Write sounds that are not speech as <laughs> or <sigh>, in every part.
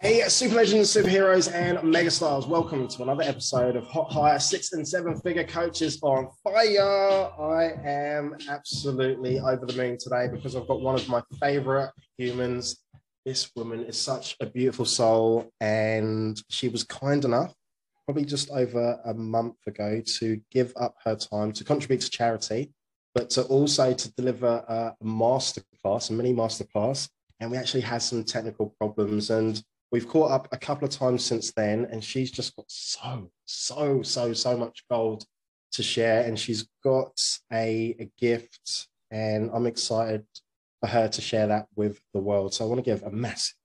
Hey, super legends, superheroes, and megastars. Welcome to another episode of Hot Hire Six and Seven Figure Coaches on Fire. I am absolutely over the moon today because I've got one of my favorite humans. This woman is such a beautiful soul, and she was kind enough, probably just over a month ago, to give up her time to contribute to charity, but to also to deliver a masterclass, a mini masterclass. And we actually had some technical problems and We've caught up a couple of times since then, and she's just got so, so, so, so much gold to share. And she's got a, a gift, and I'm excited for her to share that with the world. So I want to give a massive,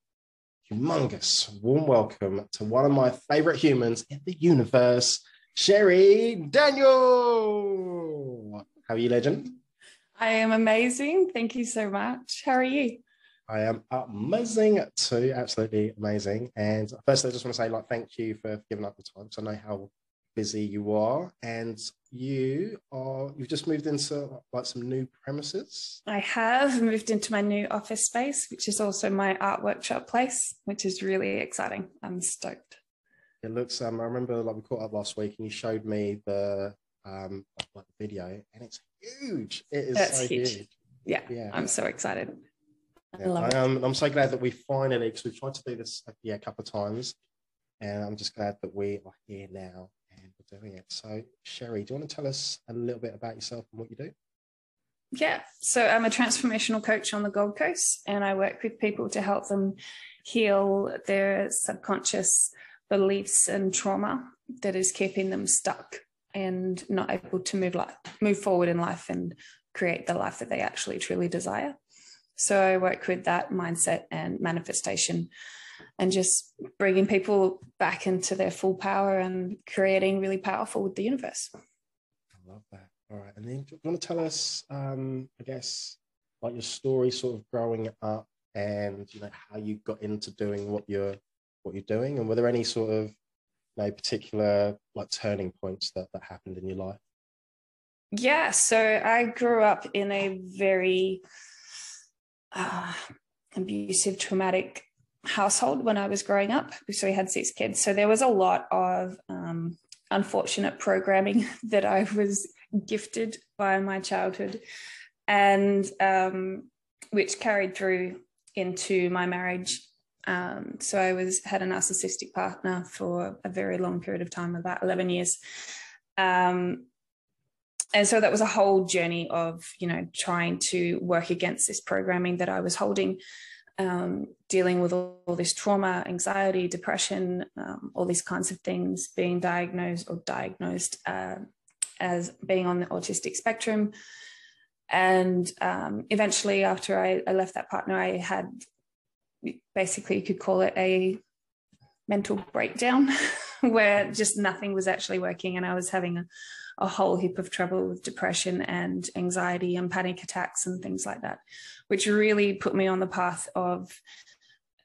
humongous, warm welcome to one of my favorite humans in the universe, Cherie Danielle. How are you, legend? I am amazing. Thank you so much. How are you? I am amazing too, absolutely amazing. And first, I just want to say, like, thank you for giving up the time. So I know how busy you are, and you are you've just moved into like some new premises. I have moved into my new office space, which is also my art workshop place, which is really exciting. I'm stoked. It looks. Um, I remember like we caught up last week, and you showed me the um like video, and it's huge. It is That's so huge. huge. Yeah, yeah, I'm so excited. Yeah, I am, um, I'm so glad that we finally, because we've tried to do this yeah, a couple of times, and I'm just glad that we are here now and we're doing it. So, Cherie, do you want to tell us a little bit about yourself and what you do? Yeah, so I'm a transformational coach on the Gold Coast, and I work with people to help them heal their subconscious beliefs and trauma that is keeping them stuck and not able to move life, move forward in life and create the life that they actually truly desire. So I work with that mindset and manifestation and just bringing people back into their full power and creating really powerful with the universe. I love that. All right. And then do you want to tell us, um, I guess, like your story sort of growing up and, you know, how you got into doing what you're, what you're doing? And were there any sort of, you know, particular like turning points that, that happened in your life? Yeah. So I grew up in a very, uh, abusive, traumatic household when I was growing up. So we had six kids. So there was a lot of um, unfortunate programming <laughs> that I was gifted by my childhood, and um, which carried through into my marriage. Um, so I was had a narcissistic partner for a very long period of time, about eleven years. Um, and so that was a whole journey of you know trying to work against this programming that i was holding um, dealing with all, all, this trauma anxiety depression um, all these kinds of things being diagnosed or diagnosed uh, as being on the autistic spectrum. And um, eventually after I, I left that partner i had basically you could call it a mental breakdown <laughs> where just nothing was actually working and i was having a a whole heap of trouble with depression and anxiety and panic attacks and things like that, which really put me on the path of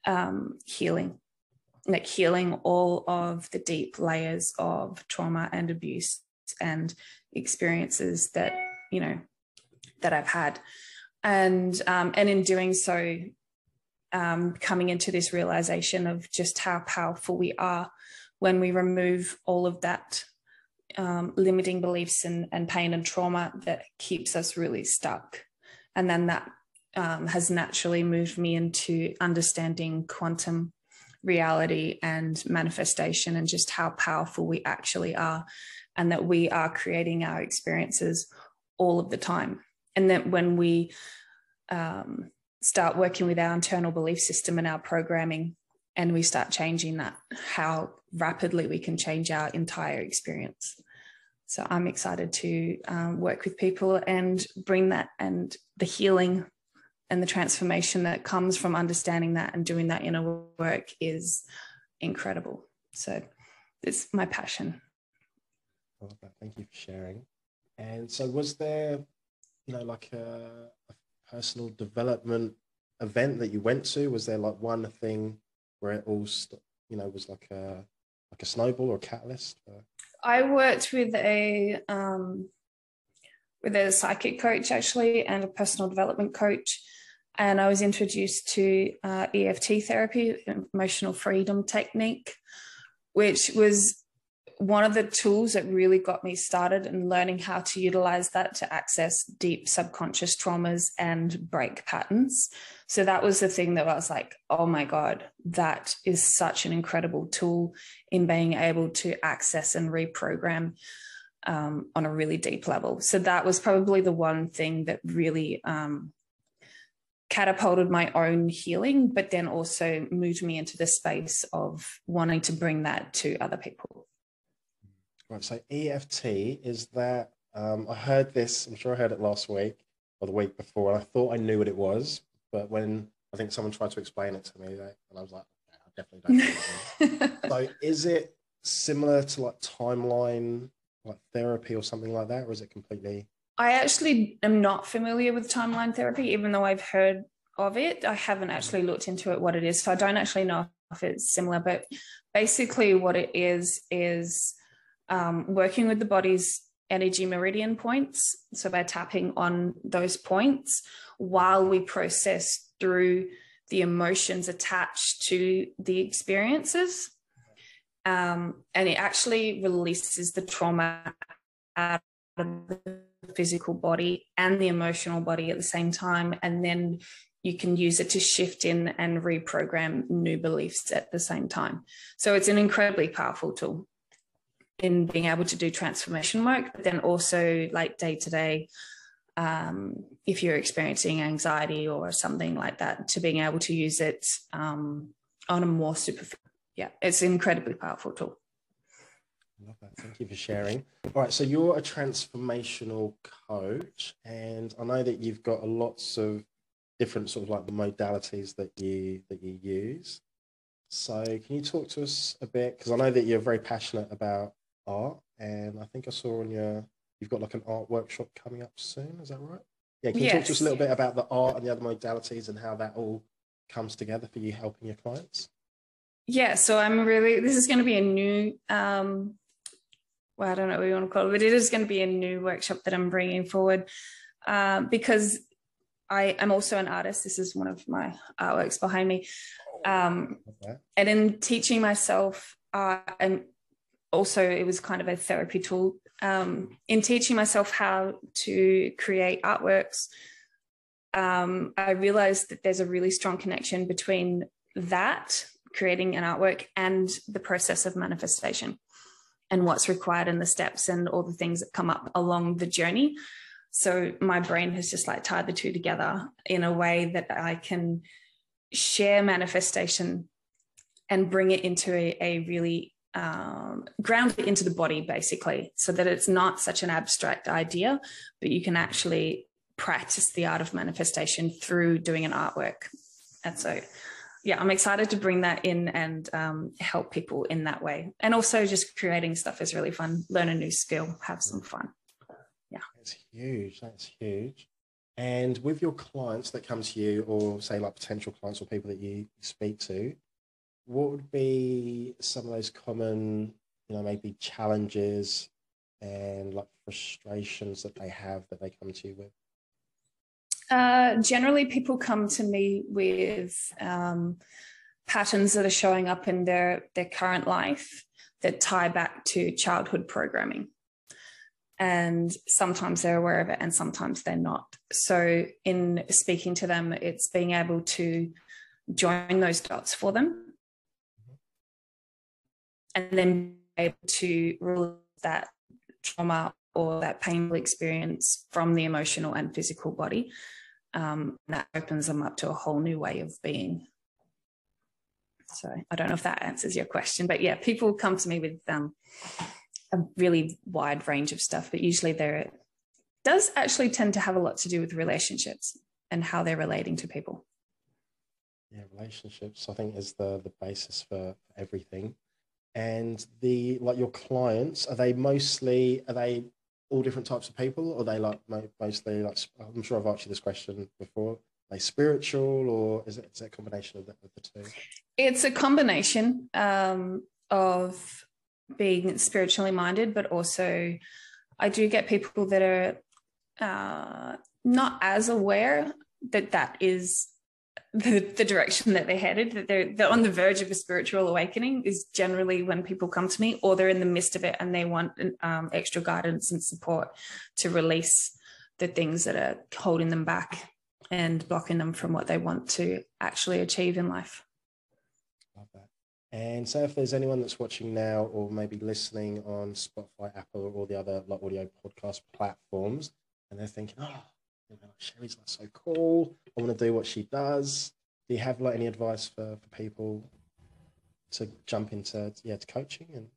um, healing, like healing all of the deep layers of trauma and abuse and experiences that you know that I've had, and um, and in doing so, um, coming into this realization of just how powerful we are when we remove all of that um, limiting beliefs and, and pain and trauma that keeps us really stuck. And then that um, has naturally moved me into understanding quantum reality and manifestation and just how powerful we actually are, and that we are creating our experiences all of the time. And that when we um, start working with our internal belief system and our programming, and we start changing that, how rapidly we can change our entire experience. So I'm excited to um, work with people and bring that and the healing and the transformation that comes from understanding that and doing that inner work is incredible. So it's my passion. Thank you for sharing. And so, was there, you know, like a, a personal development event that you went to? Was there like one thing where it all, you know, was like a like a snowball or a catalyst? I worked with a um, with a psychic coach actually and a personal development coach, and I was introduced to uh, EFT therapy, emotional freedom technique, which was one of the tools that really got me started in learning how to utilize that to access deep subconscious traumas and break patterns. So that was the thing that I was like, oh my God, that is such an incredible tool in being able to access and reprogram um, on a really deep level. So that was probably the one thing that really um, catapulted my own healing, but then also moved me into the space of wanting to bring that to other people. Right. So EFT is that um, I heard this. I'm sure I heard it last week or the week before, and I thought I knew what it was, but when I think someone tried to explain it to me, and I was like, I definitely don't. Know <laughs> so is it similar to like timeline, like therapy or something like that, or is it completely? I actually am not familiar with timeline therapy, even though I've heard of it. I haven't actually looked into it what it is, so I don't actually know if it's similar. But basically, what it is is um, working with the body's energy meridian points. So by tapping on those points while we process through the emotions attached to the experiences. Um, and it actually releases the trauma out of the physical body and the emotional body at the same time. And then you can use it to shift in and reprogram new beliefs at the same time. So it's an incredibly powerful tool in being able to do transformation work, but then also like day to day, if you're experiencing anxiety or something like that, to being able to use it um, on a more superficial. Yeah, it's an incredibly powerful tool. Love that. Thank you for sharing. All right, so you're a transformational coach, and I know that you've got lots of different sort of like modalities that you that you use. So, can you talk to us a bit? Because I know that you're very passionate about art, and I think I saw on your you've got like an art workshop coming up soon. Is that right? Yeah. Can you yes. talk to us a little bit about the art and the other modalities and how that all comes together for you helping your clients? Yeah. So I'm really this is going to be a new. um well, I don't know what you want to call it, but it is going to be a new workshop that I'm bringing forward uh, because I am also an artist. This is one of my artworks behind me. Um, okay. And in teaching myself art and also it was kind of a therapy tool um, in teaching myself how to create artworks. Um, i realized that there's a really strong connection between that creating an artwork and the process of manifestation and what's required in the steps and all the things that come up along the journey. So my brain has just like tied the two together in a way that i can share manifestation and bring it into a, a really um, ground it into the body basically so that it's not such an abstract idea but you can actually practice the art of manifestation through doing an artwork. And so yeah i'm excited to bring that in and um, help people in that way. And also just creating stuff is really fun. Learn a new skill. Have some fun. Yeah. That's huge. That's huge. And with your clients that come to you or say like potential clients or people that you speak to what would be some of those common, you know, maybe challenges and like frustrations that they have that they come to you with? Uh, generally, people come to me with um, patterns that are showing up in their their current life that tie back to childhood programming, and sometimes they're aware of it, and sometimes they're not. So, in speaking to them, it's being able to join those dots for them and then able to release that trauma or that painful experience from the emotional and physical body. Um, that opens them up to a whole new way of being. So I don't know if that answers your question, but yeah, people come to me with um, a really wide range of stuff, but usually there does actually tend to have a lot to do with relationships and how they're relating to people. Yeah, relationships I think is the the basis for everything and the like your clients are they mostly are they all different types of people? Or are they like mostly like i'm sure i've asked you this question before. Are they spiritual or is it, is it a combination of the, of the two? It's a combination um, of being spiritually minded but also i do get people that are uh, not as aware that that is the, the direction that they're headed, that they're, they're on the verge of a spiritual awakening is generally when people come to me or they're in the midst of it and they want um, extra guidance and support to release the things that are holding them back and blocking them from what they want to actually achieve in life. Love that. And so, if there's anyone that's watching now or maybe listening on Spotify, Apple, or all the other like audio podcast platforms, and they're thinking, oh, you know, Cherie's like so cool. I want to do what she does. Do you have like any advice for, for people to jump into yeah to coaching and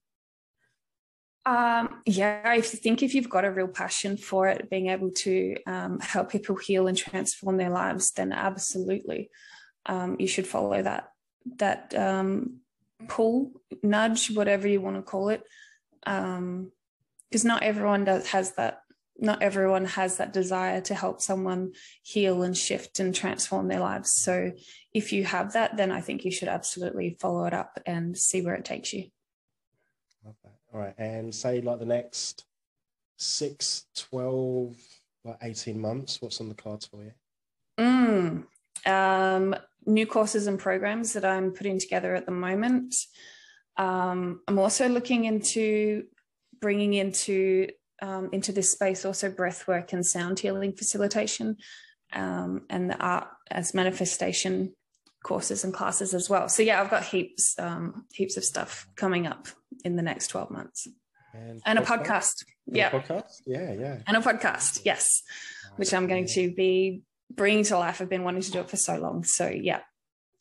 um, yeah, I think if you've got a real passion for it, being able to um, help people heal and transform their lives, then absolutely, um, you should follow that that um, pull, nudge, whatever you want to call it, because um, not everyone does has that not everyone has that desire to help someone heal and shift and transform their lives. So if you have that, then I think you should absolutely follow it up and see where it takes you. Love that. All right. And say like the next six, 12, like 18 months, what's on the cards for you? Mm, um, new courses and programs that I'm putting together at the moment. Um, I'm also looking into bringing into um, into this space also breath work and sound healing facilitation um, and the art as manifestation courses and classes as well. So yeah, I've got heaps um, heaps of stuff coming up in the next 12 months. And, and a podcast. And yeah. A podcast? Yeah, yeah. And a podcast, yes. Which I'm going to be bringing to life. I've been wanting to do it for so long. So yeah.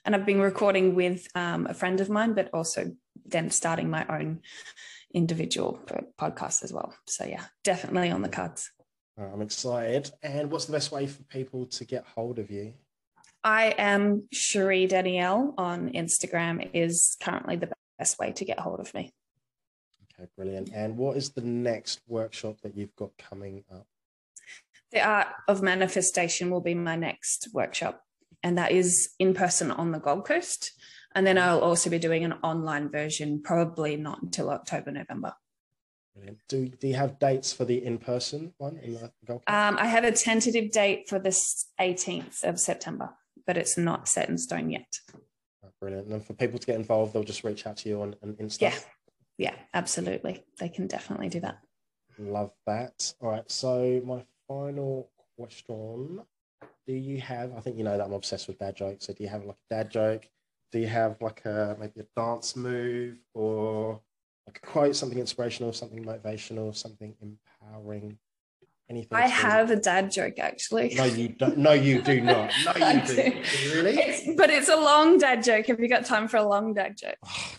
And I've been recording with um, a friend of mine, but also then starting my own individual podcasts as well. So yeah, definitely on the cards. I'm excited. And what's the best way for people to get hold of you? I am Cherie Danielle on Instagram is currently the best way to get hold of me. Okay, brilliant. And what is the next workshop that you've got coming up? The Art of Manifestation will be my next workshop, and that is in person on the Gold Coast. And then I'll also be doing an online version, probably not until October, November. Brilliant. Do, do you have dates for the in person one in the Gold Coast? Um, I have a tentative date for this 18th of September, but it's not set in stone yet. Brilliant. And for people to get involved, they'll just reach out to you on, on Insta. Yeah. Yeah, absolutely. They can definitely do that. Love that. All right. So, my final question Do you have, I think you know that I'm obsessed with dad jokes. So, do you have like a dad joke do you have like a maybe a dance move or like a quote, something inspirational, something motivational, something empowering? Anything? I have a dad joke actually. No, you don't. No, you do <laughs> not. No, you do. do. Really? It's, but it's a long dad joke. Have you got time for a long dad joke?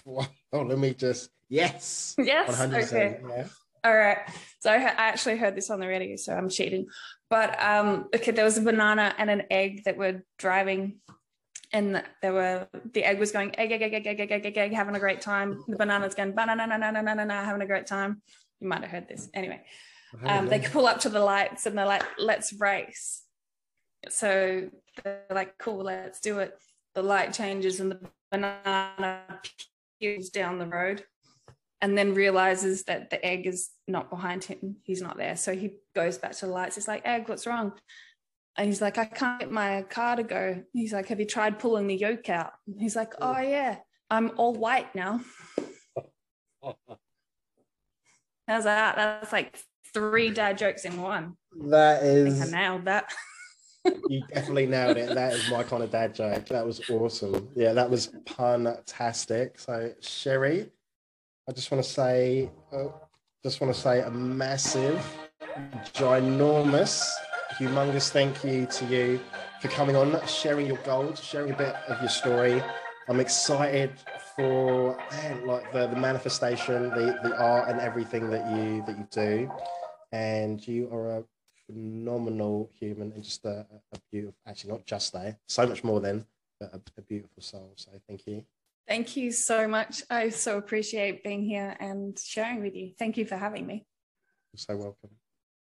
<sighs> Oh, let me just. Yes. Yes. 100%. Okay. Yeah. All right. So I actually heard this on the radio, so I'm cheating. But um, okay, there was a banana and an egg that were driving and there were the egg was going egg egg egg egg egg egg egg, egg having a great time. The banana's going banana na na na na na having a great time. You might have heard this anyway. Um, they pull up to the lights and they're like, "Let's race." So they're like, "Cool, let's do it." The light changes and the banana peels down the road, and then realizes that the egg is not behind him. He's not there, so he goes back to the lights. He's like, "Egg, what's wrong?" And he's like, I can't get my car to go. He's like, Have you tried pulling the yolk out? He's like, Oh, yeah, I'm all white now. <laughs> How's that? That's like three dad jokes in one. That is. I, I nailed that. <laughs> you definitely nailed it. That is my kind of dad joke. That was awesome. Yeah, that was fantastic. So, Cherie, I just want to say, uh, just want to say a massive, ginormous humongous thank you to you for coming on, sharing your gold, sharing a bit of your story. I'm excited for man, like the, the manifestation, the, the art and everything that you that you do. And you are a phenomenal human and just a, a beautiful actually not just there, so much more than a, a beautiful soul. So thank you. Thank you so much. I so appreciate being here and sharing with you. Thank you for having me. You're so welcome.